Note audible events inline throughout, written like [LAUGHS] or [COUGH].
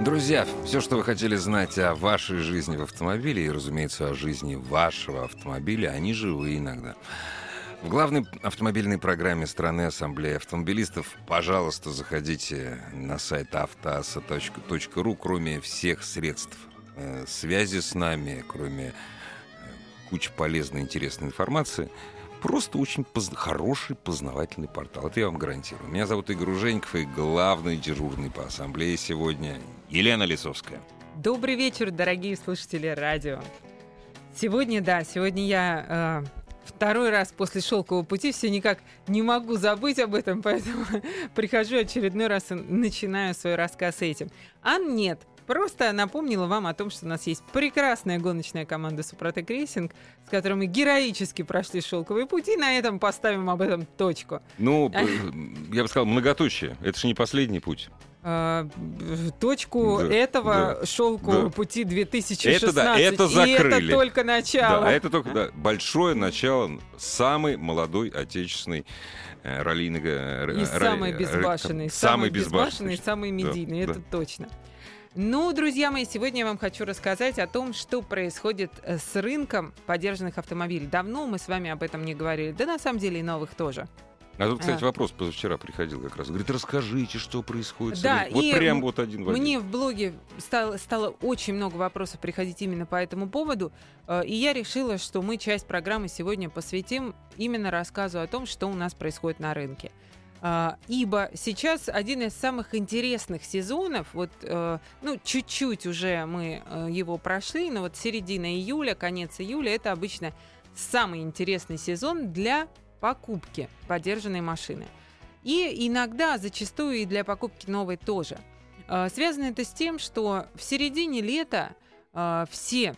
Друзья, все, что вы хотели знать о вашей жизни в автомобиле и, разумеется, о жизни вашего автомобиля, они живы иногда. В главной автомобильной программе страны Ассамблеи автомобилистов, пожалуйста, заходите на сайт автоаса.ру, кроме всех средств э, связи с нами, кроме э, кучи полезной, интересной информации – Просто очень поз... хороший познавательный портал. Это я вам гарантирую. Меня зовут Игорь Ужеников и главный дежурный по ассамблее сегодня Елена Лисовская. Добрый вечер, дорогие слушатели радио. Сегодня, да, сегодня я э, второй раз после шелкового пути все никак не могу забыть об этом, [LAUGHS] поэтому прихожу очередной раз и начинаю свой рассказ этим. А нет, Просто напомнила вам о том, что у нас есть прекрасная гоночная команда Супротек Racing, с которой мы героически прошли шелковый путь, и на этом поставим об этом точку. Ну, я бы сказал, многоточие. Это же не последний путь а, точку да, этого да, шелкового да. пути 2016. Это, да, это закрыли. И это только начало. Да, это только да, большое начало самой молодой отечественной э, раллийной... Э, и самый безбашенный. Самый безбашенный, самый медийный, да, это да. точно. Ну, друзья мои, сегодня я вам хочу рассказать о том, что происходит э, с рынком подержанных автомобилей. Давно мы с вами об этом не говорили, да на самом деле и новых тоже. А тут, кстати, а. вопрос позавчера приходил как раз. Говорит, расскажите, что происходит. Да, вот прям вот один в один. Мне в блоге стало, стало очень много вопросов приходить именно по этому поводу. Э, и я решила, что мы часть программы сегодня посвятим именно рассказу о том, что у нас происходит на рынке. А, ибо сейчас один из самых интересных сезонов, вот, э, ну, чуть-чуть уже мы э, его прошли, но вот середина июля, конец июля, это обычно самый интересный сезон для покупки подержанной машины. И иногда, зачастую и для покупки новой тоже. А, связано это с тем, что в середине лета а, все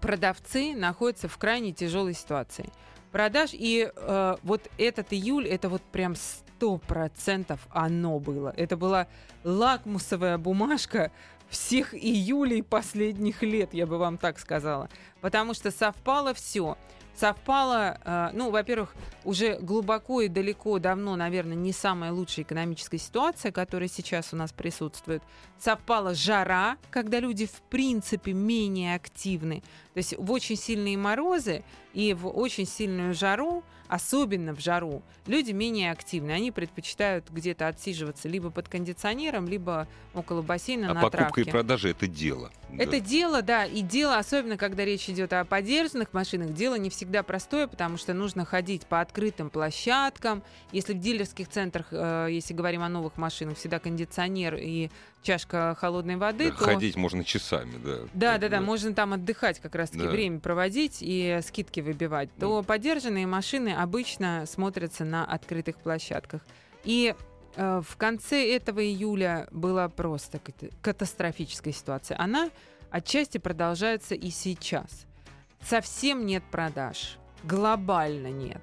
продавцы находятся в крайне тяжелой ситуации продаж. И э, вот этот июль, это вот прям сто процентов оно было. Это была лакмусовая бумажка всех июлей последних лет, я бы вам так сказала. Потому что совпало все совпало, э, ну, во-первых, уже глубоко и далеко давно, наверное, не самая лучшая экономическая ситуация, которая сейчас у нас присутствует. Совпала жара, когда люди в принципе менее активны. То есть в очень сильные морозы и в очень сильную жару особенно в жару, люди менее активны. Они предпочитают где-то отсиживаться либо под кондиционером, либо около бассейна а на покупка травке. и продажа — это дело. Это да. дело, да. И дело, особенно когда речь идет о подержанных машинах, дело не всегда простое, потому что нужно ходить по открытым площадкам. Если в дилерских центрах, э, если говорим о новых машинах, всегда кондиционер и чашка холодной воды, да, то... Ходить можно часами, да. Да, да, да, можно там отдыхать как раз-таки, да. время проводить и скидки выбивать. Да. То подержанные машины обычно смотрятся на открытых площадках. И э, в конце этого июля была просто катастрофическая ситуация. Она отчасти продолжается и сейчас. Совсем нет продаж. Глобально нет.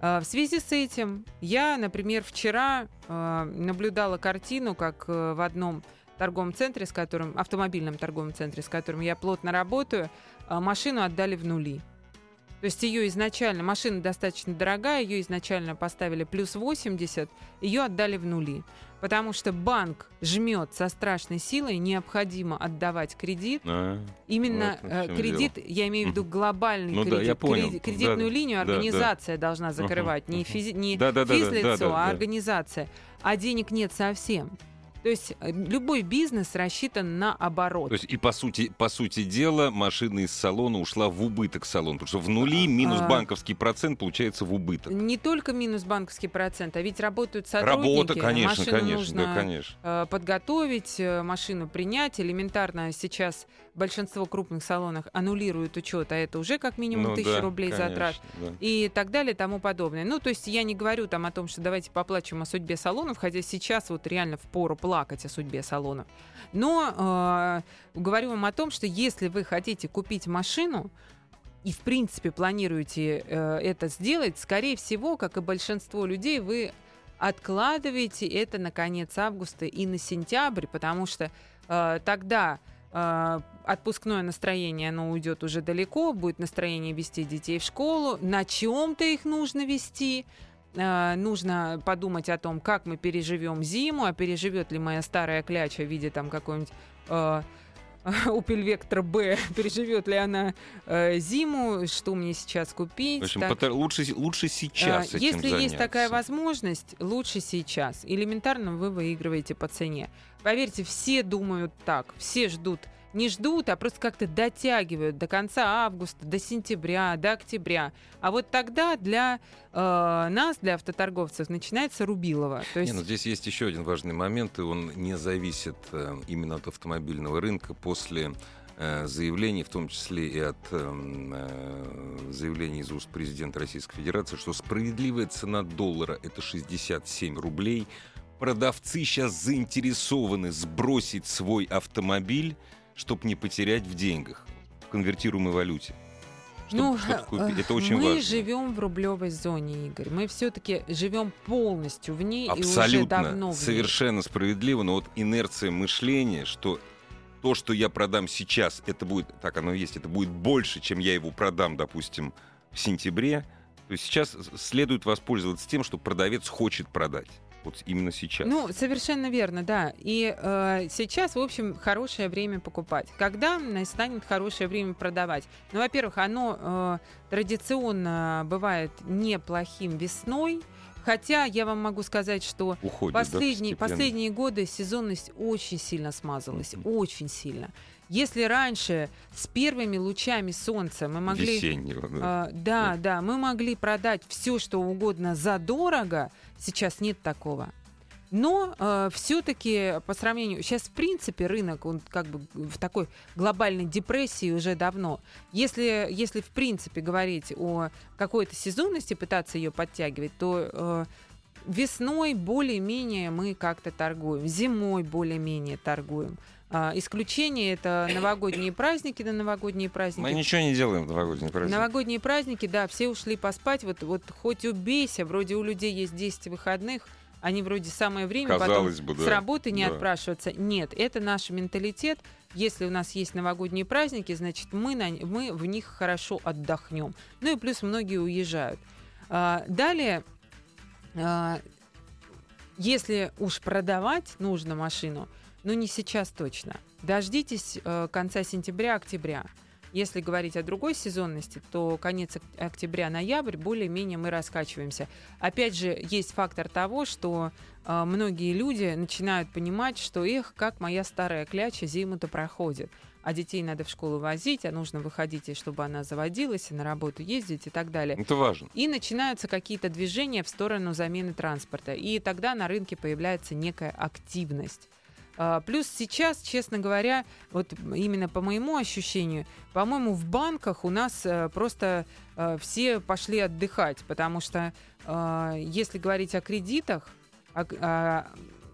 Э, в связи с этим я, например, вчера э, наблюдала картину, как э, в одном торговом центре, с которым, автомобильном торговом центре, с которым я плотно работаю, машину отдали в нули. То есть ее изначально, машина достаточно дорогая, ее изначально поставили плюс 80, ее отдали в нули. Потому что банк жмет со страшной силой, необходимо отдавать кредит. А, Именно вот э, кредит, дело. я имею в виду глобальный ну, кредит. Да, я понял. Кредит, кредитную да, линию организация да, должна закрывать. Uh-huh, не, физи, не да, да, физлицо, да, да, да, а организация. А денег нет совсем. То есть э, любой бизнес рассчитан на оборот. То есть и по сути, по сути дела машина из салона ушла в убыток салона, потому что в нули а, минус а. банковский процент получается в убыток. Не только минус банковский процент, а ведь работают сотрудники. Работа, конечно, машину конечно, нужно да, конечно. Э, подготовить, э, машину принять. Элементарно сейчас большинство крупных салонов аннулируют учет, а это уже как минимум ну, тысяча да, рублей конечно, затрат да. и так далее и тому подобное. Ну, то есть я не говорю там о том, что давайте поплачем о судьбе салонов, хотя сейчас вот реально в пору плакать о судьбе салонов. Но э, говорю вам о том, что если вы хотите купить машину, и в принципе планируете э, это сделать, скорее всего, как и большинство людей, вы откладываете это на конец августа и на сентябрь, потому что э, тогда э, отпускное настроение, оно уйдет уже далеко, будет настроение вести детей в школу, на чем-то их нужно вести, нужно подумать о том, как мы переживем зиму, а переживет ли моя старая кляча в виде там какой-нибудь э, Opel Vectra B, переживет ли она э, зиму, что мне сейчас купить. В общем, так. пото- лучше, лучше сейчас этим Если есть заняться. такая возможность, лучше сейчас. Элементарно вы выигрываете по цене. Поверьте, все думают так, все ждут. Не ждут, а просто как-то дотягивают до конца августа, до сентября, до октября. А вот тогда для э, нас, для автоторговцев, начинается рубилово. То есть Не, ну здесь есть еще один важный момент, и он не зависит э, именно от автомобильного рынка после э, заявлений, в том числе и от эм, э, заявлений из уст президента Российской Федерации, что справедливая цена доллара это 67 рублей. Продавцы сейчас заинтересованы сбросить свой автомобиль, чтобы не потерять в деньгах, в конвертируемой валюте. Чтоб Ну, что-то [LAUGHS] купить. Это очень мы важно. живем в рублевой зоне, Игорь. Мы все-таки живем полностью в ней и уже Абсолютно, давно в ней. совершенно справедливо, но вот инерция мышления, что то, что я продам сейчас, это будет, так оно и есть, это будет больше, чем я его продам, допустим, в сентябре, то есть сейчас следует воспользоваться тем, что продавец хочет продать. Вот именно сейчас. Ну, совершенно верно, да. И э, сейчас, в общем, хорошее время покупать. Когда станет хорошее время продавать? Ну, во-первых, оно э, традиционно бывает неплохим весной. Хотя я вам могу сказать, что Уходит, да, последние, постепенно. последние годы сезонность очень сильно смазалась. Мгм. Очень сильно. Если раньше с первыми лучами солнца мы могли... Весеннего, да. А, да, да, мы могли продать все, что угодно задорого. Сейчас нет такого. Но все-таки по сравнению... Сейчас, в принципе, рынок, он как бы в такой глобальной депрессии уже давно. Если, если в принципе, говорить о какой-то сезонности, пытаться ее подтягивать, то э, весной более-менее мы как-то торгуем, зимой более-менее торгуем. А, исключение это новогодние праздники на новогодние праздники. Мы ничего не делаем в новогодний праздник. Новогодние праздники, да, все ушли поспать. Вот, вот хоть убейся, вроде у людей есть 10 выходных, они вроде самое время Казалось потом бы, с да. работы не Да. отпрашиваться. Нет, это наш менталитет. Если у нас есть новогодние праздники, значит, мы, на, мы в них хорошо отдохнем. Ну и плюс многие уезжают. А, далее, а, если уж продавать нужно машину, но не сейчас точно. Дождитесь э, конца сентября-октября. Если говорить о другой сезонности, то конец ок- октября-ноябрь более-менее мы раскачиваемся. Опять же, есть фактор того, что э, многие люди начинают понимать, что эх, как моя старая кляча зиму-то проходит. А детей надо в школу возить, а нужно выходить, и чтобы она заводилась, и на работу ездить и так далее. Это важно. И начинаются какие-то движения в сторону замены транспорта. И тогда на рынке появляется некая активность. А, Плюс сейчас, честно говоря, вот именно по моему ощущению, по-моему, в банках у нас э, просто э, все пошли отдыхать, потому что э, если говорить о кредитах, о, о-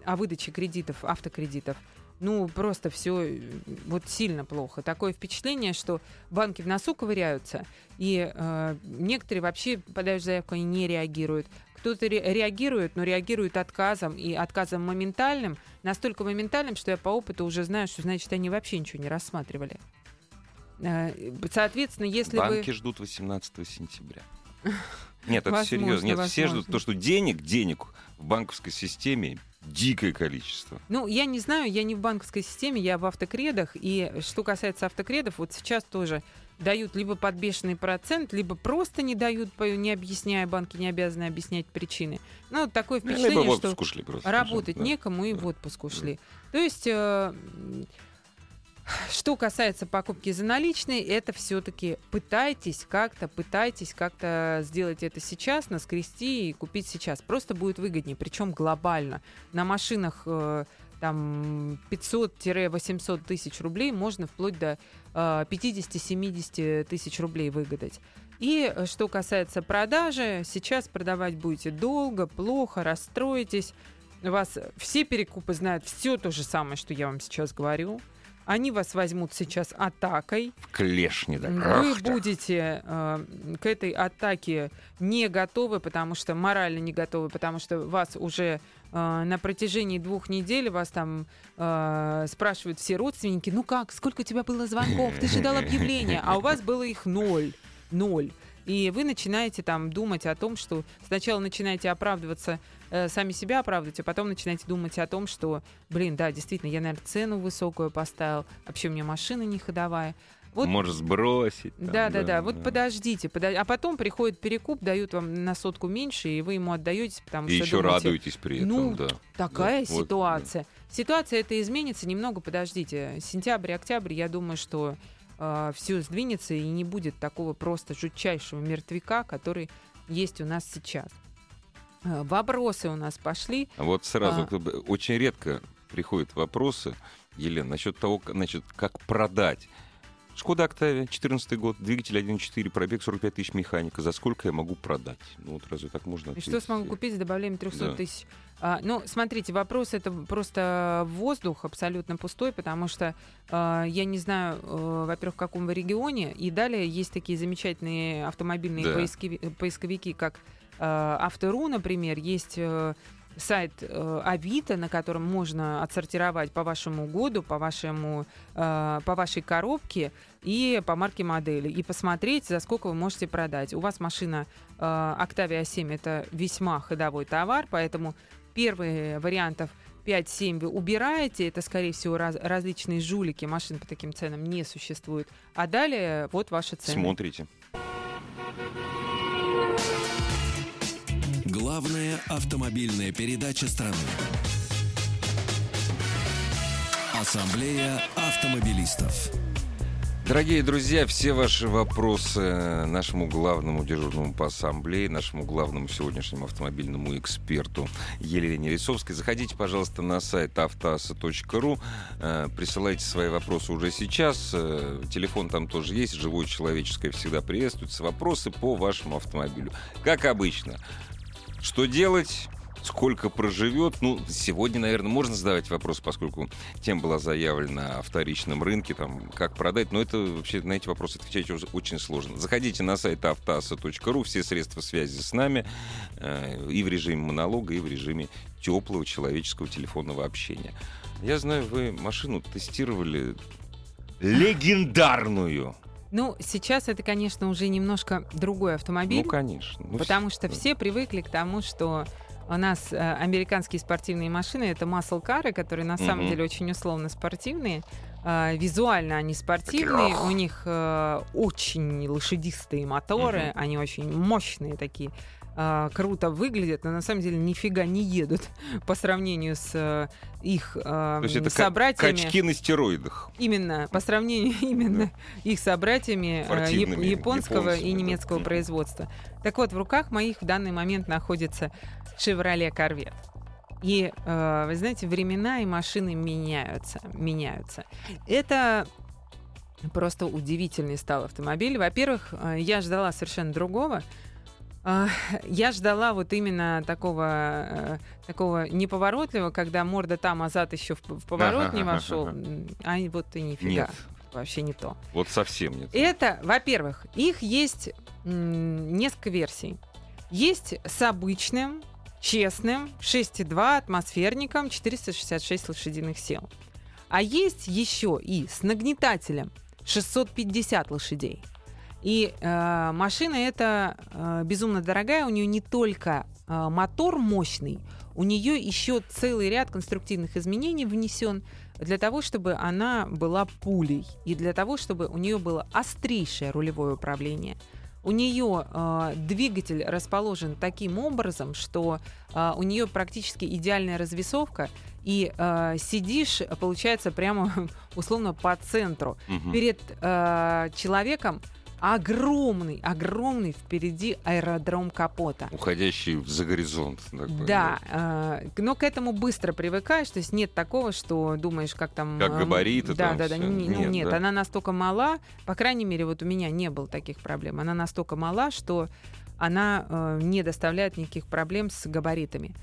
о выдаче кредитов, автокредитов, ну, просто все вот сильно плохо. Такое впечатление, что банки в носу ковыряются, и э, некоторые вообще подают заявку, они не реагируют. Кто-то ре- реагирует, но реагирует отказом, и отказом моментальным, настолько моментальным, что я по опыту уже знаю, что значит они вообще ничего не рассматривали. Э, Соответственно, если Банки вы... ждут 18 сентября. [LAUGHS] Нет, это серьезно. Нет, все ждут то, что денег, денег в банковской системе дикое количество. Ну, я не знаю, я не в банковской системе, я в автокредах. И что касается автокредов, вот сейчас тоже дают либо под бешеный процент, либо просто не дают, не объясняя, банки не обязаны объяснять причины. Ну, вот такое Либо впечатление, в что ушли просто. работать Да. некому и в отпуск ушли. То есть... э, Что касается покупки за наличные, это все-таки пытайтесь как-то, пытайтесь как-то сделать это сейчас, наскрести и купить сейчас. Просто будет выгоднее, причем глобально. На машинах э, там 500-800 тысяч рублей можно вплоть до э, 50-70 тысяч рублей выгадать. И э, что касается продажи, сейчас продавать будете долго, плохо, расстроитесь. вас все перекупы знают все то же самое, что я вам сейчас говорю. Они вас возьмут сейчас атакой. В клешни, да. Вы Ах будете э, к этой атаке не готовы, потому что морально не готовы, потому что вас уже э, на протяжении двух недель вас там э, спрашивают все родственники, ну как, сколько у тебя было звонков, ты же дал объявление, а у вас было их ноль, ноль. И вы начинаете там думать о том, что сначала начинаете оправдываться, э, сами себя оправдывать, а потом начинаете думать о том, что, блин, да, действительно, я, наверное, цену высокую поставил, вообще у меня машина не ходовая. Вот Можешь сбросить. там, да, да, да. Вот подождите, подо- а потом приходит перекуп, дают вам на сотку меньше, и вы ему отдаетесь, потому И что еще думаете, радуетесь при этом, ну, да. Такая Да, вот, ситуация. Ситуация эта изменится немного, подождите. Сентябрь, октябрь, я думаю, что все сдвинется и не будет такого просто жутчайшего мертвяка, который есть у нас сейчас. Э, Вопросы у нас пошли. А Вот сразу, А. очень редко приходят вопросы, Елена, насчет того, значит, как продать. Шкода Октавия, 14 год, двигатель 1.4, пробег 45 тысяч механика. За сколько я могу продать? Ну вот разве так можно И что ответить? смогу купить с добавлением 300 Да. тысяч? А, ну, смотрите, вопрос это просто воздух абсолютно пустой, потому что а, я не знаю, э, во-первых, в каком вы регионе, и далее есть такие замечательные автомобильные Да. поискови- поисковики, как а, Автору, например, есть э, сайт э, Авито, на котором можно отсортировать по вашему году, по вашему, э, по вашей коробке и по марке модели и посмотреть, за сколько вы можете продать. У вас машина э, Octavia 7 это весьма ходовой товар, поэтому первые вариантов 5-7 вы убираете, это, скорее всего, раз- различные жулики, машин по таким ценам не существует. А далее вот ваши цены. Смотрите. Главная автомобильная передача страны. Ассамблея автомобилистов. Дорогие друзья, все ваши вопросы нашему главному дежурному по ассамблее, нашему главному сегодняшнему автомобильному эксперту Елене Рисовской. Заходите, пожалуйста, на сайт автоаса.ру, э, присылайте свои вопросы уже сейчас. Э, Телефон там тоже есть, живое человеческое всегда приветствуется. Вопросы по вашему автомобилю. Как обычно. Что делать? Сколько проживет? Ну, сегодня, наверное, можно задавать вопрос, поскольку тема была заявлена о вторичном рынке, там, как продать, но это вообще на эти вопросы отвечать уже очень сложно. Заходите на сайт автоаса.ру, все средства связи с нами э, и в режиме монолога, и в режиме теплого человеческого телефонного общения. Я знаю, вы машину тестировали [LAUGHS] легендарную. Ну, сейчас это, конечно, уже немножко другой автомобиль. Ну, конечно. Ну, Потому что все привыкли к тому, что у нас э, американские спортивные машины это маслкары, которые на самом Мгм. деле очень условно спортивные. Э, визуально они спортивные, Такие, у них э, очень лошадистые моторы, Мгм. они очень мощные такие. Э, круто выглядят, но на самом деле нифига не едут [LAUGHS] по сравнению с э, их э, То есть это ка- собратьями. качки на стероидах. Именно, по сравнению [LAUGHS] именно их собратьями э, японского японцами, и да. немецкого Мгм. производства. Так вот, в руках моих в данный момент находится Chevrolet Corvette. И, э, вы знаете, времена и машины меняются, меняются. Это просто удивительный стал автомобиль. Во-первых, э, я ждала совершенно другого. А, Я ждала вот именно такого, э, такого неповоротливого, когда морда там, а зад еще в, в поворот не Ага, вошел. ага. А вот и нифига. Нет, Вообще не то. вот совсем нет. Это, во-первых, их есть несколько версий. Есть с обычным, честным, 6,2 атмосферником, 466 лошадиных сил. А есть еще и с нагнетателем 650 лошадей. И э, машина эта э, безумно дорогая, у нее не только э, мотор мощный, у нее еще целый ряд конструктивных изменений внесен для того, чтобы она была пулей и для того, чтобы у нее было острейшее рулевое управление. У нее э, двигатель расположен таким образом, что э, у нее практически идеальная развесовка, и э, сидишь, получается, прямо [LAUGHS] условно по центру. Мгм. Перед э, человеком огромный, огромный впереди аэродром капота. Уходящий за горизонт. такой, Да, э, но к этому быстро привыкаешь, то есть нет такого, что думаешь, как там... Как э, габариты Да, там да, да, всё. не- ну Нет, нет, да? она настолько мала, по крайней мере, вот у меня не было таких проблем, она настолько мала, что она э, не доставляет никаких проблем с габаритами.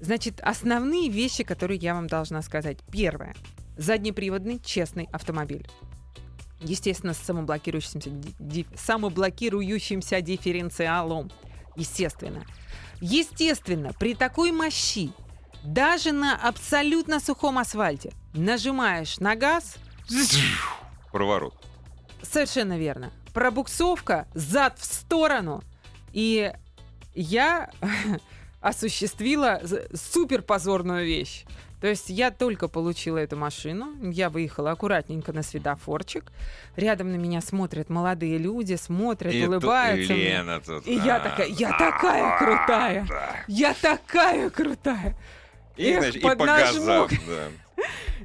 Значит, основные вещи, которые я вам должна сказать. Первое. Заднеприводный честный автомобиль. Естественно, с самоблокирующимся, ди- самоблокирующимся дифференциалом. Естественно. Естественно, при такой мощи, даже на абсолютно сухом асфальте, нажимаешь на газ, [LAUGHS] Проворот. Совершенно верно. Пробуксовка зад в сторону. И я [LAUGHS] осуществила супер позорную вещь. То есть я только получила эту машину, я выехала аккуратненько на светофорчик, рядом на меня смотрят молодые люди, смотрят, И улыбаются. мне. Лена тут. И я А, такая, я да, такая крутая, да. я такая крутая. И, Эх, значит, и по газам, да.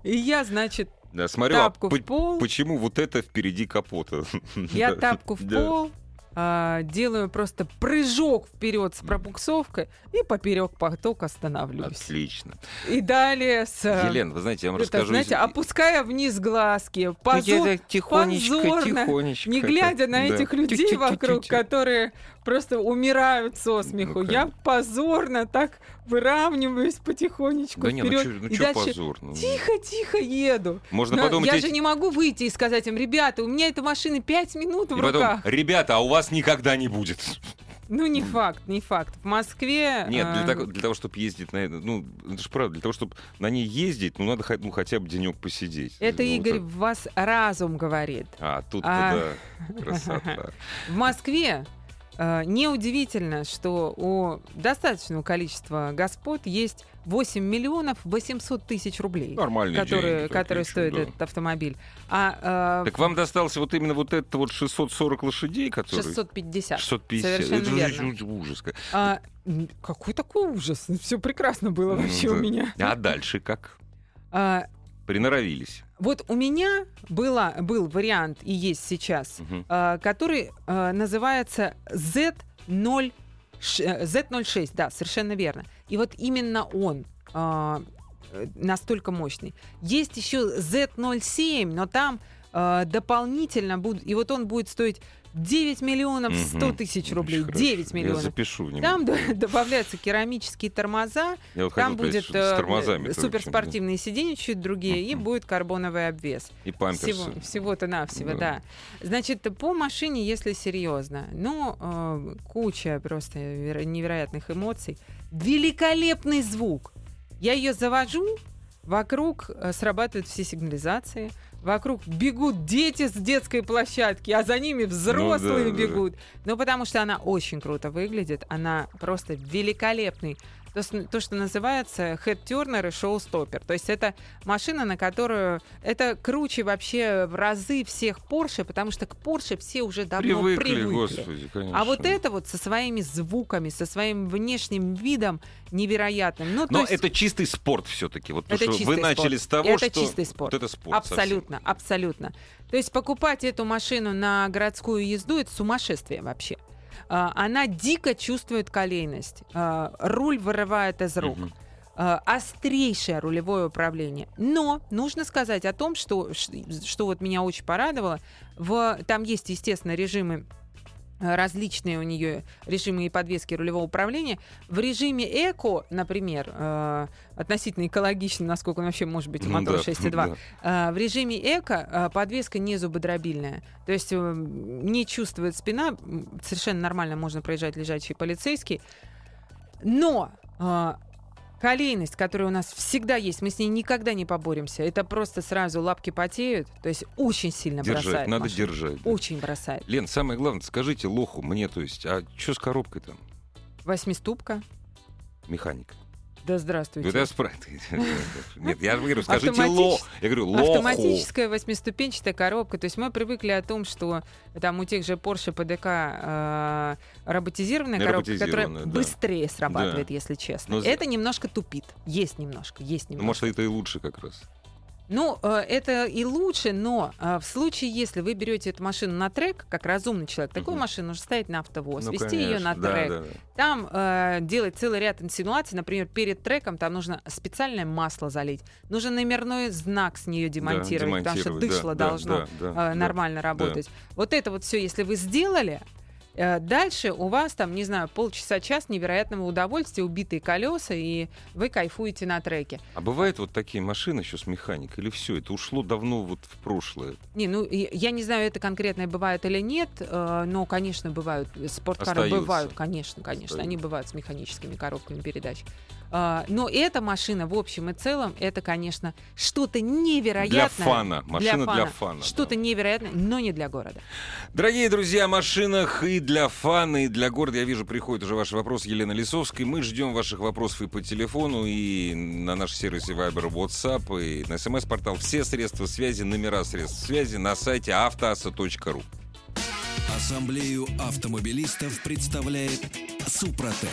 [LAUGHS] И я, значит, Да, смотрю, а тапку по- в пол. почему вот это впереди капота? Я [LAUGHS] тапку в пол, а, делаю просто прыжок вперед с пробуксовкой и поперек потока останавливаюсь. Отлично. И далее с... э, Елена, вы знаете, я вам это, расскажу... знаете, опуская вниз глазки, Ну, позор, тихонечко, позорно, тихонечко. не глядя на да. этих людей вокруг, которые просто умирают со смеху. Ну, я позорно так выравниваюсь потихонечку Да не, ну вперед. чё- ну и чё дальше позор? ну, тихо-тихо еду. Можно Но подумать, я эти- же не могу выйти и сказать им, ребята, у меня эта машина 5 минут в и потом, руках. ребята, а у вас никогда не будет. Ну, не факт, не факт. В Москве... Нет, для, а, того, для того, чтобы ездить на это, ну, это же правда, для того, чтобы на ней ездить, ну, надо ну, хотя бы денек посидеть. Это, Ну, вот Игорь, так. в вас разум говорит. А, тут А. да, красота. [LAUGHS] В Москве неудивительно, что у достаточного количества господ есть 8 миллионов 800 тысяч рублей, Нормальные которые, деньги, которые стоит да. этот автомобиль. А э, Так вам достался вот именно вот это вот 640 лошадей, которые... 650. 650. Совершенно это верно. ужас. А, какой такой ужас? [LAUGHS] Все прекрасно было Ну вообще да. у меня. А дальше как? А, Приноровились. Вот у меня была, был вариант и есть сейчас Мгм. а, который а, называется Z0, ш- э, Z06, да, совершенно верно. И вот именно он а, э, настолько мощный. Есть еще Z07, но там а, дополнительно будут, и вот он будет стоить 9 миллионов 100 Мгм. тысяч Очень рублей, хорошо. 9 Я миллионов. запишу. не Там [LAUGHS] добавляются керамические тормоза, Я вот там будет э, суперспортивные сиденья чуть другие, и будет карбоновый обвес. И памперсы. Всего, всего-то навсего, Да. да. Значит, по машине, если серьезно, ну, э, куча просто веро- невероятных эмоций. Великолепный звук. Я ее завожу, вокруг э, срабатывают все сигнализации, вокруг бегут дети с детской площадки, а за ними взрослые да, да. бегут. Ну, потому что она очень круто выглядит, она просто великолепный. То, то, что называется head-turner и шоу-стоппер. То есть это машина, на которую... Это круче вообще в разы всех Porsche, потому что к Porsche все уже давно Привыкли, привыкли. господи, конечно. А вот это вот со своими звуками, со своим внешним видом невероятным. Ну, Но есть это чистый спорт все-таки. Вот Это что вы чистый начали спорт. с того, Это что чистый спорт. вот это спорт. совсем. абсолютно, абсолютно. То есть покупать эту машину на городскую езду это сумасшествие вообще. А, Она дико чувствует колейность. А, Руль вырывает из рук. А, острейшее рулевое управление. Но нужно сказать о том, что, что вот меня очень порадовало. В, там есть, естественно, режимы различные у нее режимы и подвески рулевого управления. В режиме эко, например, э, относительно экологично, насколько он вообще может быть у Ну мотора да, 6.2, да. э, в режиме эко э, подвеска не зубодробильная. То есть э, не чувствует спина. Совершенно нормально можно проезжать лежачий полицейский. Но э, колейность, которая у нас всегда есть, мы с ней никогда не поборемся. Это просто сразу лапки потеют. То есть очень сильно Держать, бросает надо машину. держать. да. Очень бросает. Лен, самое главное, скажите лоху мне, то есть, а что с коробкой там? Восьмиступка. Механик. Да здравствуйте. Ну, я спрашиваю. Нет, я же говорю, скажите Автоматич- ло. Я говорю, лоху. Автоматическая восьмиступенчатая коробка. То есть мы привыкли о том, что там у тех же Porsche PDK э, роботизированная коробка, которая да. быстрее срабатывает, Да. если честно. Но за- Это немножко тупит. Есть немножко, есть Ну, немножко. может, это и лучше как раз. Ну, э, это и лучше, но э, в случае, если вы берете эту машину на трек, как разумный человек, такую Мгм. машину нужно ставить на автовоз, Ну, вести ее на конечно, да, трек. да, да. Там э, делать целый ряд инсинуаций. Например, перед треком там нужно специальное масло залить. Нужно номерной знак с нее демонтировать, потому что демонтировать, да, дышло да, должно да, да, э, да. нормально работать. Вот это вот все, если вы сделали, Дальше у вас там, не знаю, полчаса-час невероятного удовольствия, убитые колеса, и вы кайфуете на треке. А бывают вот такие машины еще с механикой? Или все, это ушло давно вот в прошлое? Не, ну я не знаю, это конкретно бывает или нет, э, но, конечно, бывают спорткары Остаются. бывают, конечно, конечно, Остаются. они бывают с механическими коробками передач. А, Но эта машина в общем и целом это, конечно, что-то невероятное. Для фана. Машина для фана, Что-то да. невероятное, но не для города. Дорогие друзья, о машинах и для фана, и для города. Я вижу, приходят уже ваши вопросы Елена Лисовской. Мы ждем ваших вопросов и по телефону, и на нашем сервисе Viber, WhatsApp, и на смс-портал. Все средства связи, номера средств связи на сайте автоаса.ру. Ассамблею автомобилистов представляет Супротек.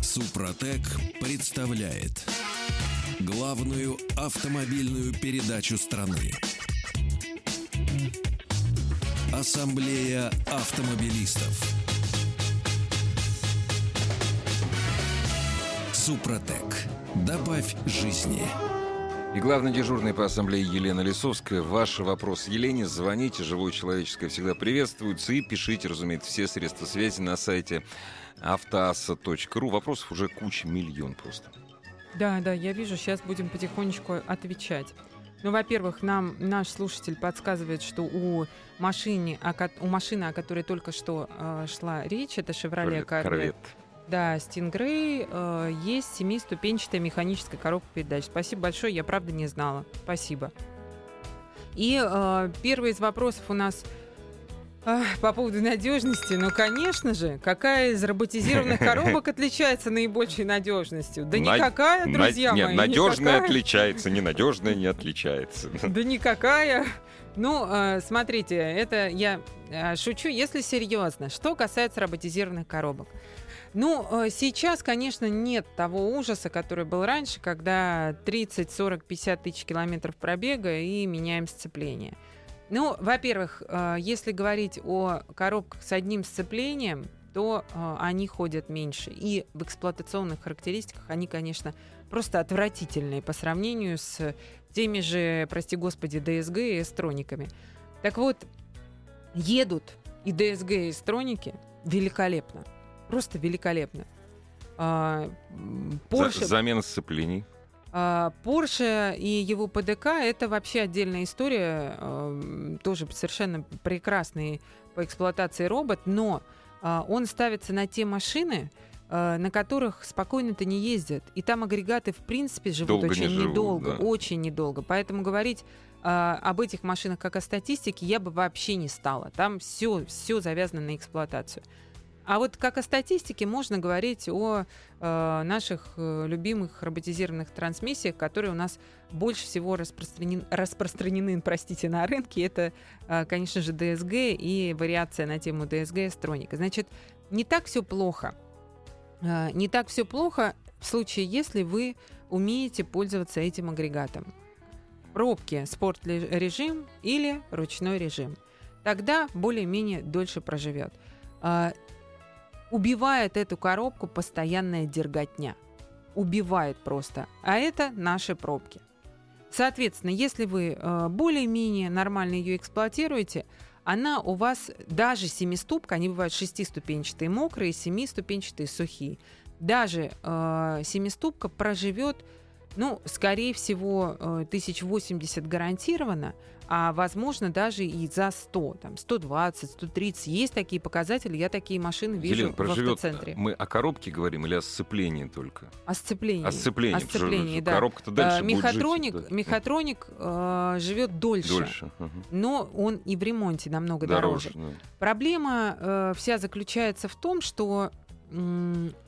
Супротек представляет главную автомобильную передачу страны. Ассамблея автомобилистов. Супротек. Добавь жизни. И главный дежурный по ассамблее Елена Лисовская. Ваши вопросы Елене. Звоните. Живое человеческое всегда приветствуется. И пишите, разумеется, все средства связи на сайте автоаса.ру. Вопросов уже куча, миллион просто. Да, да, я вижу, сейчас будем потихонечку отвечать. Ну, во-первых, нам наш слушатель подсказывает, что у машины, о, у машины, о которой только что э, шла речь, это Chevrolet Corvette. Да, Stingray, э, есть семиступенчатая механическая коробка передач. Спасибо большое, я правда не знала. Спасибо. И э, первый из вопросов у нас по поводу надежности. Ну, конечно же, какая из роботизированных [LAUGHS] коробок отличается наибольшей надежностью? Да На- никакая, На- друзья Нет, мои. надежная никакая. отличается, ненадежная не отличается. [LAUGHS] Да никакая. Ну, э, смотрите, это я э, шучу, если серьезно. Что касается роботизированных коробок. Ну, э, сейчас, конечно, нет того ужаса, который был раньше, когда 30, 40, 50 тысяч километров пробега и меняем сцепление. Ну, во-первых, э, если говорить о коробках с одним сцеплением, то э, они ходят меньше. И в эксплуатационных характеристиках они, конечно, просто отвратительные по сравнению с теми же, прости господи, DSG и эстрониками. Так вот, едут и DSG, и эстроники великолепно. Просто великолепно. А, За- Porsche, Замена сцеплений. А, Porsche и его ПДК это вообще отдельная история, тоже совершенно прекрасный по эксплуатации робот, но а, он ставится на те машины, э, на которых спокойно-то не ездят. И там агрегаты, в принципе, живут Долго не очень живут, недолго, да. очень недолго. Поэтому говорить а, об этих машинах как о статистике я бы вообще не стала. Там все, все завязано на эксплуатацию. А вот как о статистике можно говорить о э, наших э, любимых роботизированных трансмиссиях, которые у нас больше всего распространен- распространены, простите, на рынке. Это, э, конечно же, DSG и вариация на тему DSG Строника. Значит, не так все плохо. Э, не так все плохо в случае, если вы умеете пользоваться этим агрегатом. Пробки спорт-режим или ручной режим. Тогда более-менее дольше проживет. Убивает эту коробку постоянная дерготня. Убивает просто. А это наши пробки. Соответственно, если вы э, более-менее нормально ее эксплуатируете, она у вас даже семиступка, они бывают шестиступенчатые мокрые, семиступенчатые сухие. Даже э, семиступка проживет, ну, скорее всего, э, 1080 гарантированно, а возможно даже и за 100, там, 120, 130. Есть такие показатели, я такие машины вижу Елена, в проживет. автоцентре. Мы о коробке говорим или о сцеплении только? О сцеплении. О сцеплении. О сцеплении, да. Коробка-то дальше Э, будет жить, мехатроник, да. мехатроник э, живет дольше, Дольше. но он и в ремонте намного дороже. Дороже. да. Проблема э, вся заключается в том, что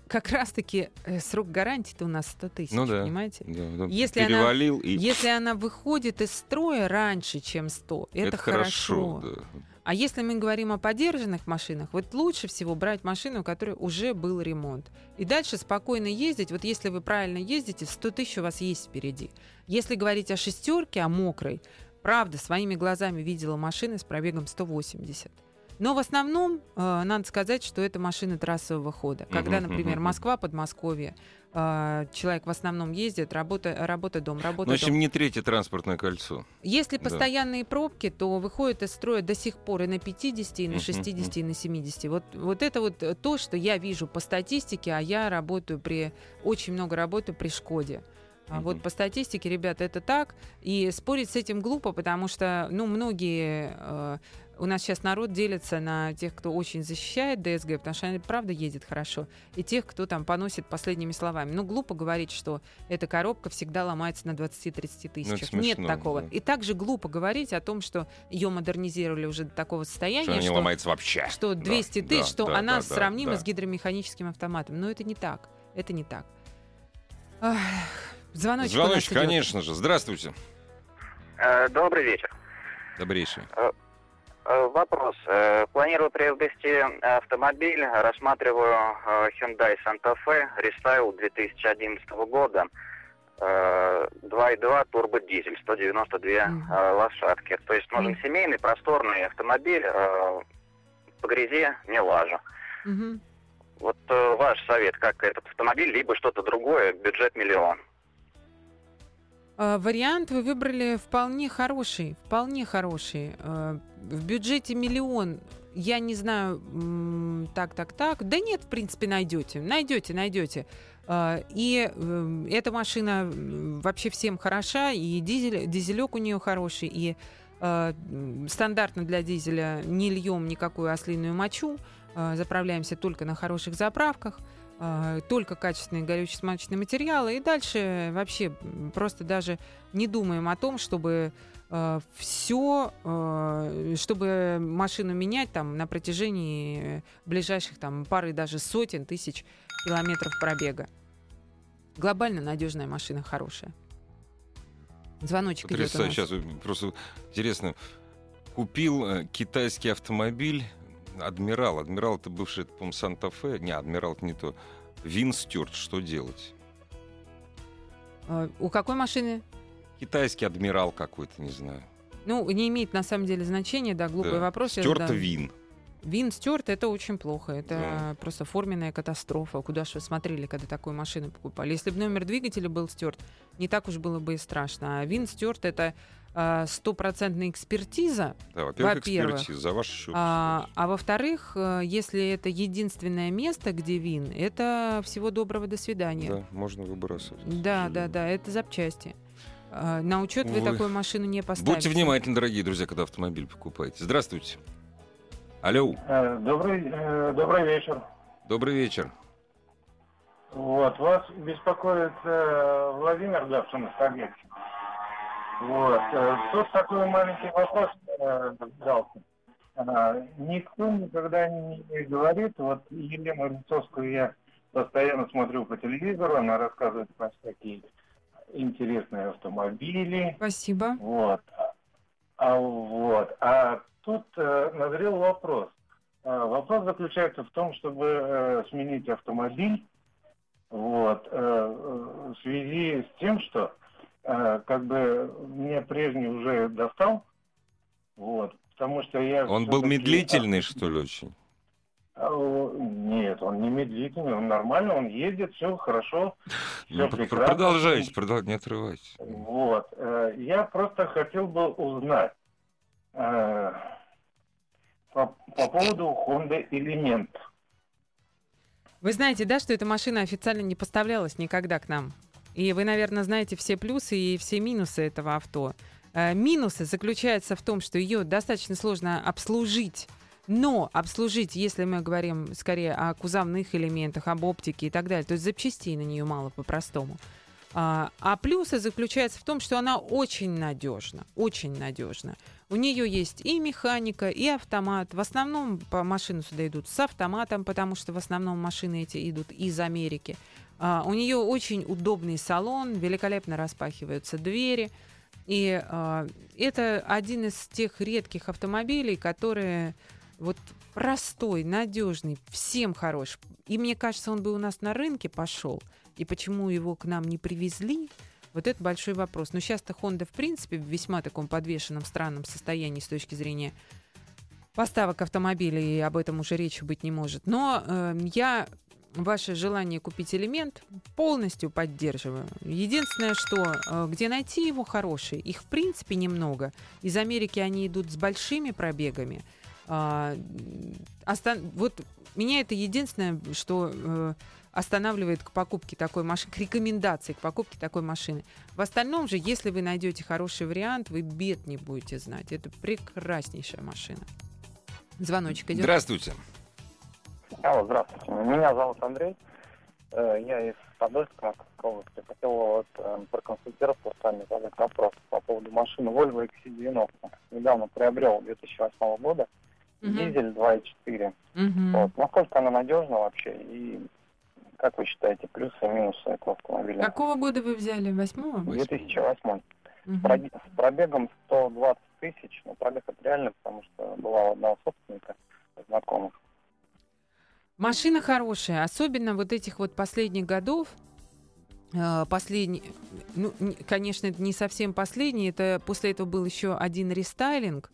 как раз-таки э, срок гарантии-то у нас 100 тысяч, Ну да. понимаете? Да, да. Если она- Перевалил и Если она выходит из строя раньше, чем 100, это, это хорошо. да. А если мы говорим о подержанных машинах, вот лучше всего брать машину, у которой уже был ремонт. И дальше спокойно ездить. Вот если вы правильно ездите, 100 тысяч у вас есть впереди. Если говорить о шестерке, о мокрой, правда, своими глазами видела машины с пробегом 180. Но в основном э, надо сказать, что это машины трассового хода. Когда, например, Москва, Подмосковье, э, человек в основном ездит, работа, работа дом, работа Ну, в общем, дом. не третье транспортное кольцо. Если да. постоянные пробки, то выходит из строя до сих пор и на 50, и на Мгм, 60, и на 70. Вот, вот это вот э, то, что я вижу по статистике, а я работаю при, очень много работаю при Шкоде. А Вот Мгм. по статистике, ребята, это так. И спорить с этим глупо, потому что, ну, многие... э, у нас сейчас народ делится на тех, кто очень защищает ДСГ, потому что они правда ездят хорошо, и тех, кто там поносит последними словами. Ну, глупо говорить, что эта коробка всегда ломается на 20-30 тысячах. Нет смешно, такого. да. И также глупо говорить о том, что ее модернизировали уже до такого Что состояния, она не что, ломается вообще. что Да, 200 да, тысяч, что да, она да, сравнима да. с гидромеханическим автоматом. Но это не так. Это не так. Ах, звоночек, у нас Звоночек, идет. конечно же. Здравствуйте. Э, Добрый вечер. Добрейший. Э, Вопрос. Э, Планирую приобрести автомобиль. Рассматриваю э, Hyundai Santa Fe Restyle 2011 года. Э, 2.2 турбодизель, 192 Мгм. э, лошадки. То есть нужен Мгм. семейный просторный автомобиль по грязи не лажа. Мгм. Вот ваш совет, как этот автомобиль, либо что-то другое, бюджет миллион. А, Вариант вы выбрали вполне хороший, вполне хороший. Э, В бюджете миллион, я не знаю, так, так, так. Да нет, в принципе, найдете, найдете, найдете. А, И э, эта машина вообще всем хороша, и дизель, дизелек у нее хороший, и стандартно для дизеля не льем никакую ослиную мочу, заправляемся только на хороших заправках только качественные горюче-смазочные материалы. И дальше вообще просто даже не думаем о том, чтобы все, чтобы машину менять там на протяжении ближайших там пары даже сотен тысяч километров пробега. Глобально надежная машина хорошая. Звоночек идет у Потрясающе. нас. Сейчас вот просто интересно. Купил э, китайский автомобиль Адмирал. Адмирал это бывший, это, по-моему, Санта-Фе. Не, Адмирал это не то. Вин Стюарт. Что делать? Э, У какой машины? Китайский адмирал какой-то, не знаю. Ну, не имеет на самом деле значения, да, глупый Да. вопрос. Стюарт задам. Вин. Вин стерт это очень плохо. Это Да. просто форменная катастрофа. Куда же вы смотрели, когда такую машину покупали? Если бы номер двигателя был стерт, не так уж было бы и страшно. А вин стерт это а, стопроцентная экспертиза. Да, во-первых, Во-первых. экспертиза. За ваш счет. А, а во-вторых, э, если это единственное место, где вин, это всего доброго до свидания. Да, можно выбрасывать. Да, да, да, это запчасти. А, На учет вы Увы. такую машину не поставите. Будьте внимательны, дорогие друзья, когда автомобиль покупаете. Здравствуйте. Алло, Э, Добрый, э, добрый вечер. добрый вечер. Вот, вас беспокоит э, Владимир Давшин из Таргетки. Вот. э, Тут такой маленький вопрос э, дался. А, Никто никогда не говорит, вот Елену Рицовскую я постоянно смотрю по телевизору, она рассказывает про всякие интересные автомобили. Спасибо. Вот. А, вот. А тут э, назрел вопрос. А, вопрос заключается в том, чтобы э, сменить автомобиль. Вот. э, э, в связи с тем, что э, как бы мне прежний уже достал. Вот. Потому что я... Он был медлительный, что ли, очень? А, Нет, он не медлительный, он нормально, он ездит, все хорошо. [LAUGHS] Ну, всё пр- прекрасно. продолжайте, продол- не отрывайтесь. Вот. э, Я просто хотел бы узнать э, по, по поводу Honda Element. Вы знаете, да, что эта машина официально не поставлялась никогда к нам? И вы, наверное, знаете все плюсы и все минусы этого авто. Э, Минусы заключаются в том, что ее достаточно сложно обслужить. Но обслужить, если мы говорим скорее о кузовных элементах, об оптике и так далее, то есть запчастей на нее мало по-простому. А, а плюсы заключаются в том, что она очень надежна, очень надежна. У нее есть и механика, и автомат. В основном по машину сюда идут с автоматом, потому что в основном машины эти идут из Америки. А, у нее очень удобный салон, великолепно распахиваются двери. И а, это один из тех редких автомобилей, которые вот простой, надежный, всем хорош. И мне кажется, он бы у нас на рынке пошел. И почему его к нам не привезли, вот это большой вопрос. Но сейчас-то Honda, в принципе, в весьма таком подвешенном, странном состоянии с точки зрения поставок автомобилей, и об этом уже речи быть не может. Но э, я ваше желание купить элемент полностью поддерживаю. Единственное, что э, где найти его хороший, их в принципе немного. Из Америки они идут с большими пробегами. А. Вот меня это единственное, что э, останавливает к покупке такой машины, к рекомендации к покупке такой машины. В остальном же, если вы найдете хороший вариант, вы бед не будете знать. Это прекраснейшая машина. Звоночек идет. Здравствуйте. Алло, здравствуйте. Меня зовут Андрей. Э, Я из Подольска, Московской области. Хотел вот э, проконсультироваться с вами, задать вопрос по поводу машины Volvo XC90. Недавно приобрел 2008 года. Мгм. Дизель 2.4. Мгм. Вот. Насколько она надежна вообще? И как вы считаете, плюсы и минусы этого автомобиля? Какого года вы взяли? Восьмого? 2008. Мгм. Проби- С пробегом 120 тысяч. Но пробег это реально, потому что была у одного собственника знакомых. Машина хорошая, особенно вот этих вот последних годов. Э, Последний, ну, не- конечно, это не совсем последний, это после этого был еще один рестайлинг.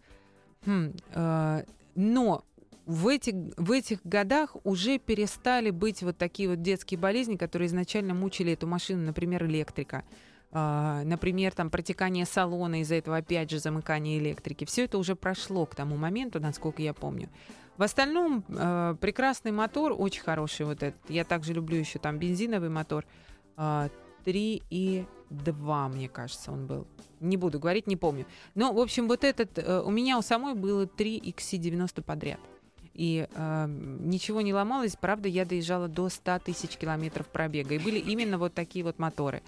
Хм, э, но в этих, в этих годах уже перестали быть вот такие вот детские болезни, которые изначально мучили эту машину, например, электрика. А, например, там протекание салона, из-за этого опять же замыкание электрики. Все это уже прошло к тому моменту, насколько я помню. В остальном э, прекрасный мотор, очень хороший вот этот. Я также люблю еще там бензиновый мотор. А, 3,2, мне кажется, он был. Не буду говорить, не помню. Но, в общем, вот этот... э, у меня у самой было 3 XC90 подряд. И э, ничего не ломалось. Правда, я доезжала до 100 тысяч километров пробега. И были именно вот такие вот моторы.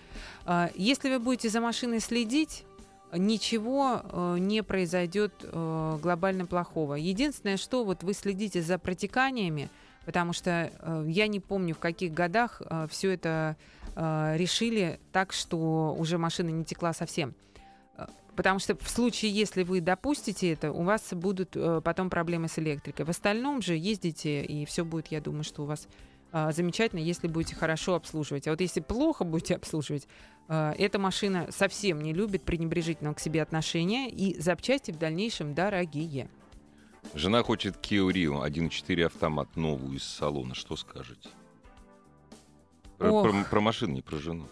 А, если вы будете за машиной следить, ничего э, не произойдет э, глобально плохого. Единственное, что вот вы следите за протеканиями, потому что э, я не помню, в каких годах все это э, решили так, что уже машина не текла совсем. Э, Потому что в случае, если вы допустите это, у вас будут э, потом проблемы с электрикой. В остальном же ездите, и все будет, я думаю, что у вас э, замечательно, если будете хорошо обслуживать. А вот если плохо будете обслуживать, э, эта машина совсем не любит пренебрежительного к себе отношения, и запчасти в дальнейшем дорогие. Жена хочет Kia Rio 1.4 автомат новую из салона. Что скажете? Про, Ох. про- про машину, не про жену.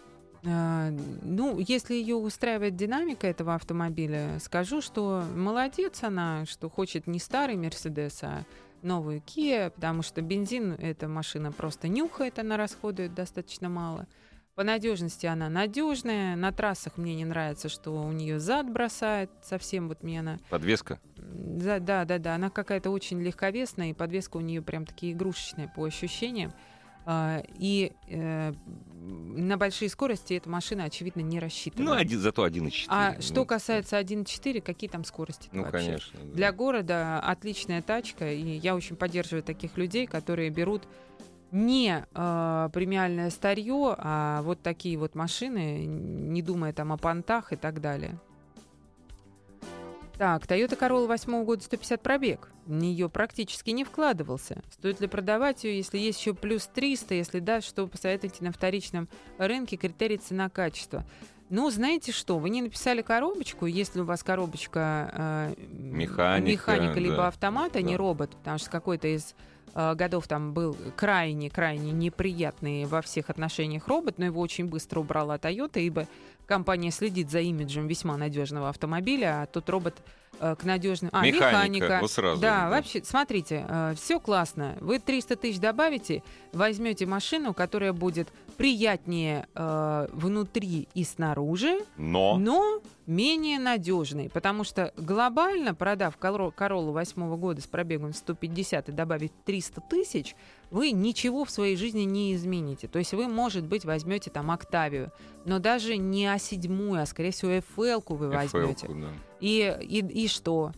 А, Ну, если ее устраивает динамика этого автомобиля, скажу, что молодец она, что хочет не старый Мерседес, а новую Kia, потому что бензин эта машина просто нюхает, она расходует достаточно мало. По надежности она надежная. На трассах мне не нравится, что у нее зад бросает. Совсем вот мне она Подвеска? Да, да, да, да. Она какая-то очень легковесная, и подвеска у нее прям такие игрушечные по ощущениям. А, И э, на большие скорости эта машина, очевидно, не рассчитана. Ну, один, зато 1.4. а Ну, что касается 1.4, какие там скорости? Ну, вообще? конечно. да. Для города отличная тачка, и я очень поддерживаю таких людей, которые берут не э, премиальное старье, а вот такие вот машины, не думая там о понтах и так далее. Так, Toyota Corolla 8 года 150 пробег. В нее практически не вкладывался. Стоит ли продавать ее, если есть еще плюс 300? Если да, что посоветуете на вторичном рынке критерий цена-качество? Ну, знаете что, вы не написали коробочку, если у вас коробочка э, Механика, механика либо да, автомат, а не да. робот, потому что какой-то из годов там был крайне-крайне неприятный во всех отношениях робот, но его очень быстро убрала Toyota, ибо компания следит за имиджем весьма надежного автомобиля, а тот робот э, к надежным... А, Механика, механика. вот сразу, Да, да. вообще, смотрите, все классно. Вы 300 тысяч добавите, возьмете машину, которая будет приятнее э, внутри и снаружи, Но, но менее надежный, потому что глобально, продав Коро- Короллу 8 года с пробегом 150 и добавить 300 тысяч, вы ничего в своей жизни не измените. То есть вы, может быть, возьмете там Октавию, но даже не А7, а скорее всего FL-ку вы возьмете. FL-ку, да. И, и, и что?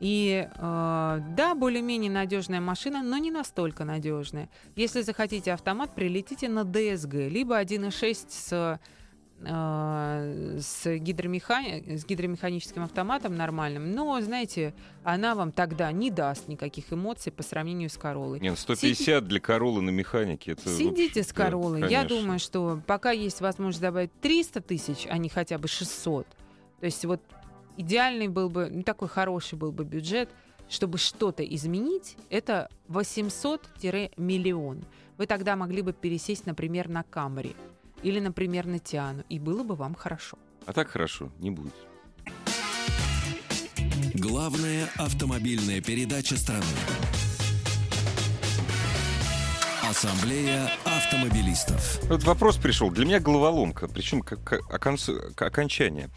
И э, да, более-менее надежная машина, но не настолько надежная. Если захотите автомат, прилетите на DSG, либо 1.6 с, э, с, гидромехани- с гидромеханическим автоматом нормальным. Но, знаете, она вам тогда не даст никаких эмоций по сравнению с Короллой. Нет, 150 для Королы на механике. Это, Сидите с общем-то, Короллой. Я думаю, что пока есть возможность добавить 300 тысяч, а не хотя бы 600, то есть вот идеальный был бы, ну, такой хороший был бы бюджет, чтобы что-то изменить, это 800-миллион. Вы тогда могли бы пересесть, например, на Камри или, например, на Тиану, и было бы вам хорошо. А так хорошо, не будет. Главная автомобильная передача страны. Ассамблея автомобилистов. Вот вопрос пришел. Для меня головоломка, причем как, как оконц- как окончание.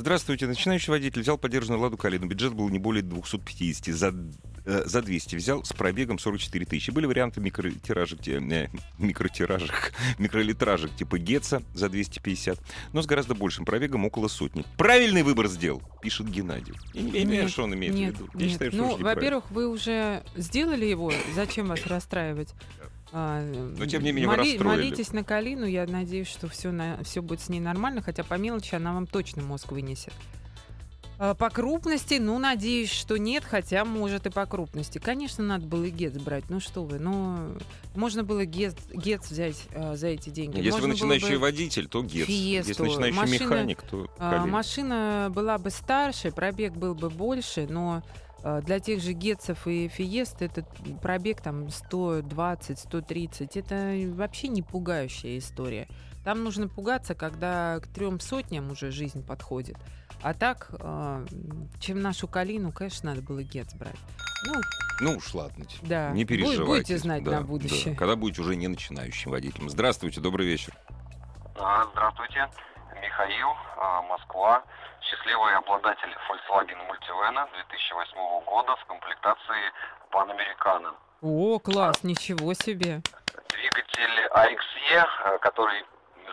Здравствуйте. Начинающий водитель взял поддержанную «Ладу Калину». Бюджет был не более 250. За, э, за 200 взял с пробегом 44 тысячи. Были варианты микротиражек, э, микротиражек, микролитражек типа Гетца за 250, но с гораздо большим пробегом около сотни. Правильный выбор сделал, пишет Геннадий. Я не понимаю, Нет, что он имеет нет, в виду. Я нет. считаю, что ну, во-первых, вы уже сделали его, зачем вас расстраивать? А, Но, тем не менее, вы расстроили. Молитесь на Калину, я надеюсь, что все, все будет с ней нормально, хотя по мелочи она вам точно мозг вынесет. А, По крупности, ну, надеюсь, что нет, хотя, может, и по крупности. Конечно, надо было и ГЕЦ брать, ну что вы, ну, можно было ГЕЦ, ГЕЦ взять а, за эти деньги. Если Можно вы начинающий бы- водитель, то ГЕЦ. Если Фиесту, начинающий машина- механик, то а, Калина. Машина была бы старше, пробег был бы больше, но а, для тех же Гетцев и Фиест этот пробег там 120, 130, это вообще не пугающая история. Там нужно пугаться, когда к трем сотням уже жизнь подходит. А так, а, чем нашу Калину, конечно, надо было Гетц брать. Ну, Ну уж ладно. да. Не переживайте. Будете знать Да, на будущее. да. Когда будете уже не начинающим водителем. Здравствуйте, добрый вечер. А, Здравствуйте, Михаил, а, Москва. Счастливый обладатель Volkswagen Multivan 2008 года в комплектации Panamericana. О, класс, ничего себе. Двигатель AXE, э, который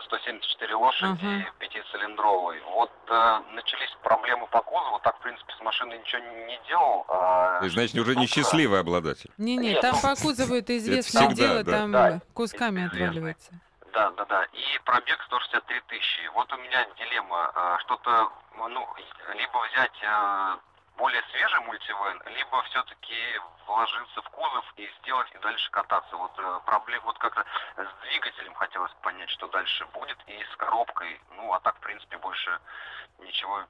174 лошади, Ага. пятицилиндровый. Вот э, начались проблемы по кузову, так, в принципе, с машиной ничего не, не делал. а, То есть, значит, уже не штука- счастливый обладатель. Не-не, там по кузову это известное всегда, дело, да. там Да, кусками отваливается. Да, да, да. И пробег 163 тысячи. Вот у меня дилемма. а, Что-то, ну, либо взять а, более свежий мультивен, либо все-таки вложиться в кузов и сделать и дальше кататься. Вот э, проблем, вот как-то с двигателем хотелось понять, что дальше будет, и с коробкой. Ну, а так, в принципе, больше ничего.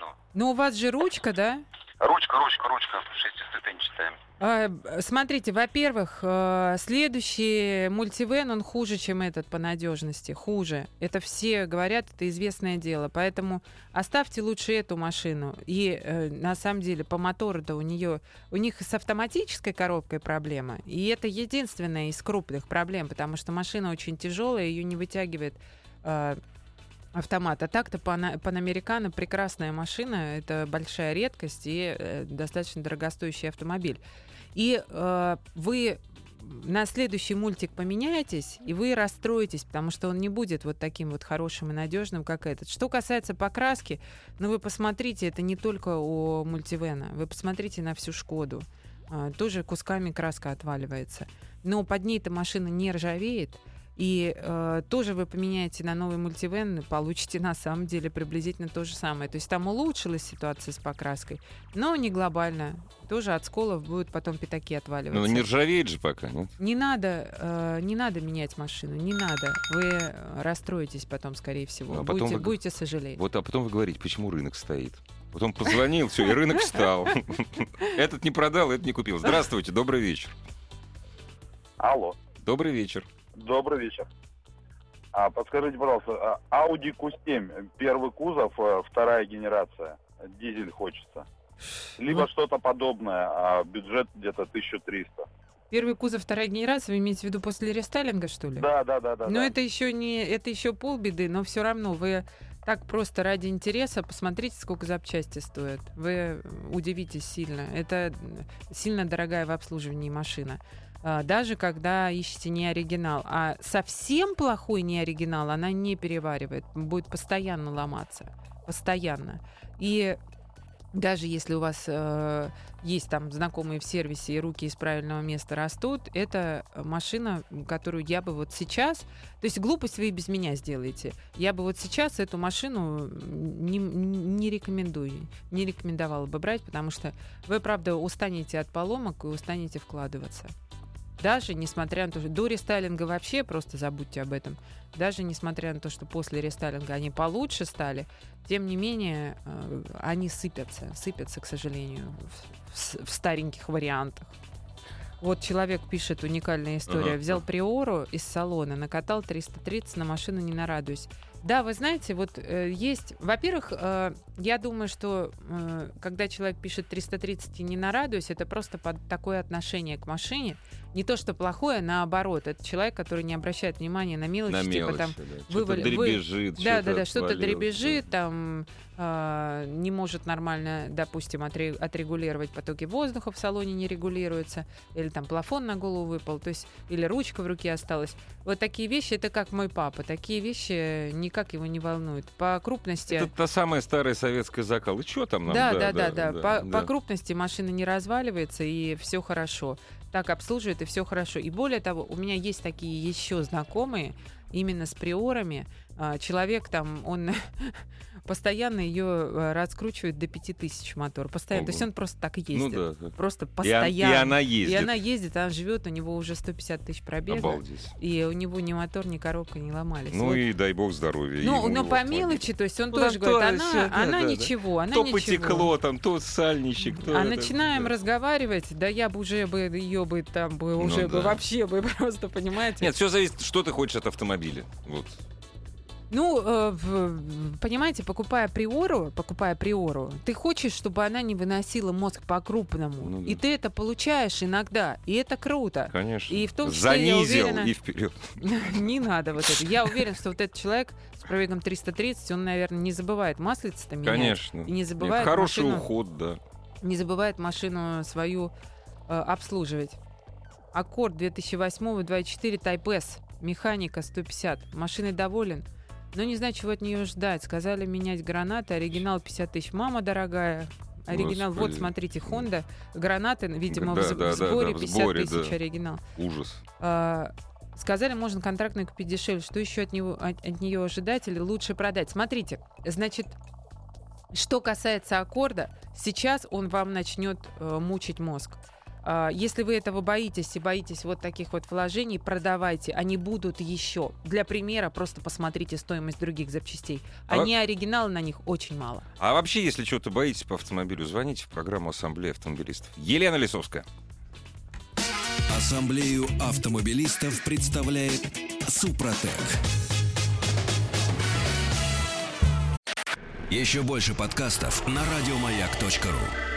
Ну, Но у вас же ручка, да? Ручка, ручка, ручка, шестиступенчатая. А, Смотрите, во-первых, э, следующий мультивен, он хуже, чем этот по надежности. Хуже. Это все говорят, это известное дело. Поэтому оставьте лучше эту машину. И э, на самом деле по мотору-то у нее, у них с автоматической коробкой проблема. И это единственная из крупных проблем, потому что машина очень тяжелая, ее не вытягивает э, автомат. А так-то Пана- Панамерикано прекрасная машина, это большая редкость и э, достаточно дорогостоящий автомобиль. И э, вы на следующий мультик поменяетесь, и вы расстроитесь, потому что он не будет вот таким вот хорошим и надежным, как этот. Что касается покраски, ну вы посмотрите, это не только у мультивена, вы посмотрите на всю Шкоду. А, тоже кусками краска отваливается. Но под ней-то машина не ржавеет, и э, тоже вы поменяете на новый мультивен, получите на самом деле приблизительно то же самое. То есть там улучшилась ситуация с покраской, но не глобально. Тоже от сколов будут потом пятаки отваливаться. Ну, не ржавеет же пока, нет? Не надо, э, не надо менять машину, не надо. Вы э, расстроитесь потом, скорее всего. Ну, а потом будете, вы будете сожалеть. Вот, а потом вы говорите, почему рынок стоит. Потом позвонил, все, и рынок встал. [LAUGHS] Этот не продал, этот не купил. Здравствуйте, добрый вечер. Алло, Добрый вечер. Добрый вечер. А, подскажите, пожалуйста, а, Audi Q7, первый кузов, э, вторая генерация, дизель хочется. Либо Вот. что-то подобное, а бюджет где-то 1300. Первый кузов, вторая генерация, вы имеете в виду после рестайлинга, что ли? Да, да, да, да. Но да. это еще не, это еще полбеды, но все равно вы так просто ради интереса посмотрите, сколько запчасти стоят. Вы удивитесь сильно. Это сильно дорогая в обслуживании машина. А, Даже когда ищете не оригинал, а совсем плохой не оригинал, она не переваривает, будет постоянно ломаться, постоянно. И даже если у вас э, есть там знакомые в сервисе и руки из правильного места растут, это машина, которую я бы вот сейчас, то есть глупость вы и без меня сделаете, я бы вот сейчас эту машину не, не рекомендую, не рекомендовала бы брать, потому что вы, правда, устанете от поломок и устанете вкладываться. Даже несмотря на то, что до рестайлинга вообще просто забудьте об этом. Даже несмотря на то, что после рестайлинга они получше стали, тем не менее э, они сыпятся, сыпятся, к сожалению, в, в- в стареньких вариантах. Вот человек пишет уникальная история. Ага. Взял приору из салона, накатал 330 на машину, не нарадуюсь. Да, вы знаете, вот э, есть... Во-первых, э, я думаю, что э, когда человек пишет 330 и не нарадуюсь, это просто под такое отношение к машине. Не то, что плохое, наоборот. Это человек, который не обращает внимания на мелочи, На типа мелочи, там да. Что-то вывали- вы- дребезжит, да, что-то да, да, что-то дребезжит, там а, не может нормально, допустим, отре- отрегулировать потоки воздуха в салоне не регулируются, или там плафон на голову выпал, то есть или ручка в руке осталась. Вот такие вещи, это как мой папа, такие вещи никак его не волнуют. По крупности... Это та самая старая советская закал. И что там нам? Да, да, да, да. По, да. по крупности машина не разваливается и все хорошо. Так обслуживает и все хорошо. И более того, у меня есть такие еще знакомые именно с приорами. А, Человек там, он [LAUGHS] постоянно ее раскручивает до 5000 мотор. Постоянно. То есть Ого. он просто так и Ну ездит. да. да. Просто И, он- постоянно. и она И ездит. она ездит, она живет, у него уже 150 тысяч пробега. Обалдеть. И у него ни мотор, ни коробка не ломались. Ну Вот. и дай бог здоровья. ну, ему но его по мелочи, то есть он Ну, тоже говорит, она, да, она да, да. ничего, она То ничего. потекло, там, то сальничек, то... А это, начинаем да. разговаривать, да я бы уже бы ее бы там бы Ну уже бы да. вообще бы [LAUGHS] просто понимаете. Нет, все зависит, что ты хочешь от автомобиля. Вот. Ну, э, понимаете, покупая приору, покупая приору, ты хочешь, чтобы она не выносила мозг по-крупному. Ну да. И ты это получаешь иногда, и это круто. Конечно. И в том числе, я Занизил уверена- и вперед. [LAUGHS] Не надо вот это. Я уверен, что вот этот человек с пробегом 330, он, наверное, не забывает маслица-то менять. Конечно. И не Нет, забывает хороший машину- уход, да. не забывает машину свою э, обслуживать. Аккорд 2008 2.4 Type S. Механика 150. Машиной доволен. Но не знаю, чего от нее ждать. Сказали менять гранаты. Оригинал 50 тысяч. Мама дорогая. Оригинал. Вот, Господи. смотрите, Honda. Гранаты, видимо, Да, в, да, в да, сборе да, в 50 сборе, тысяч да. оригинал. Ужас. А, Сказали, можно контрактную купить дешевле. Что еще от, него, от, от нее ожидать или лучше продать? Смотрите, значит, что касается аккорда, сейчас он вам начнет э, мучить мозг. А, Если вы этого боитесь и боитесь вот таких вот вложений, продавайте. Они будут еще. Для примера просто посмотрите стоимость других запчастей. А Они оригиналы на них очень мало. А вообще, если чего-то боитесь по автомобилю, звоните в программу Ассамблеи автомобилистов. Елена Лисовская. Ассамблею автомобилистов представляет Супротек. Еще больше подкастов на радиомаяк.ру.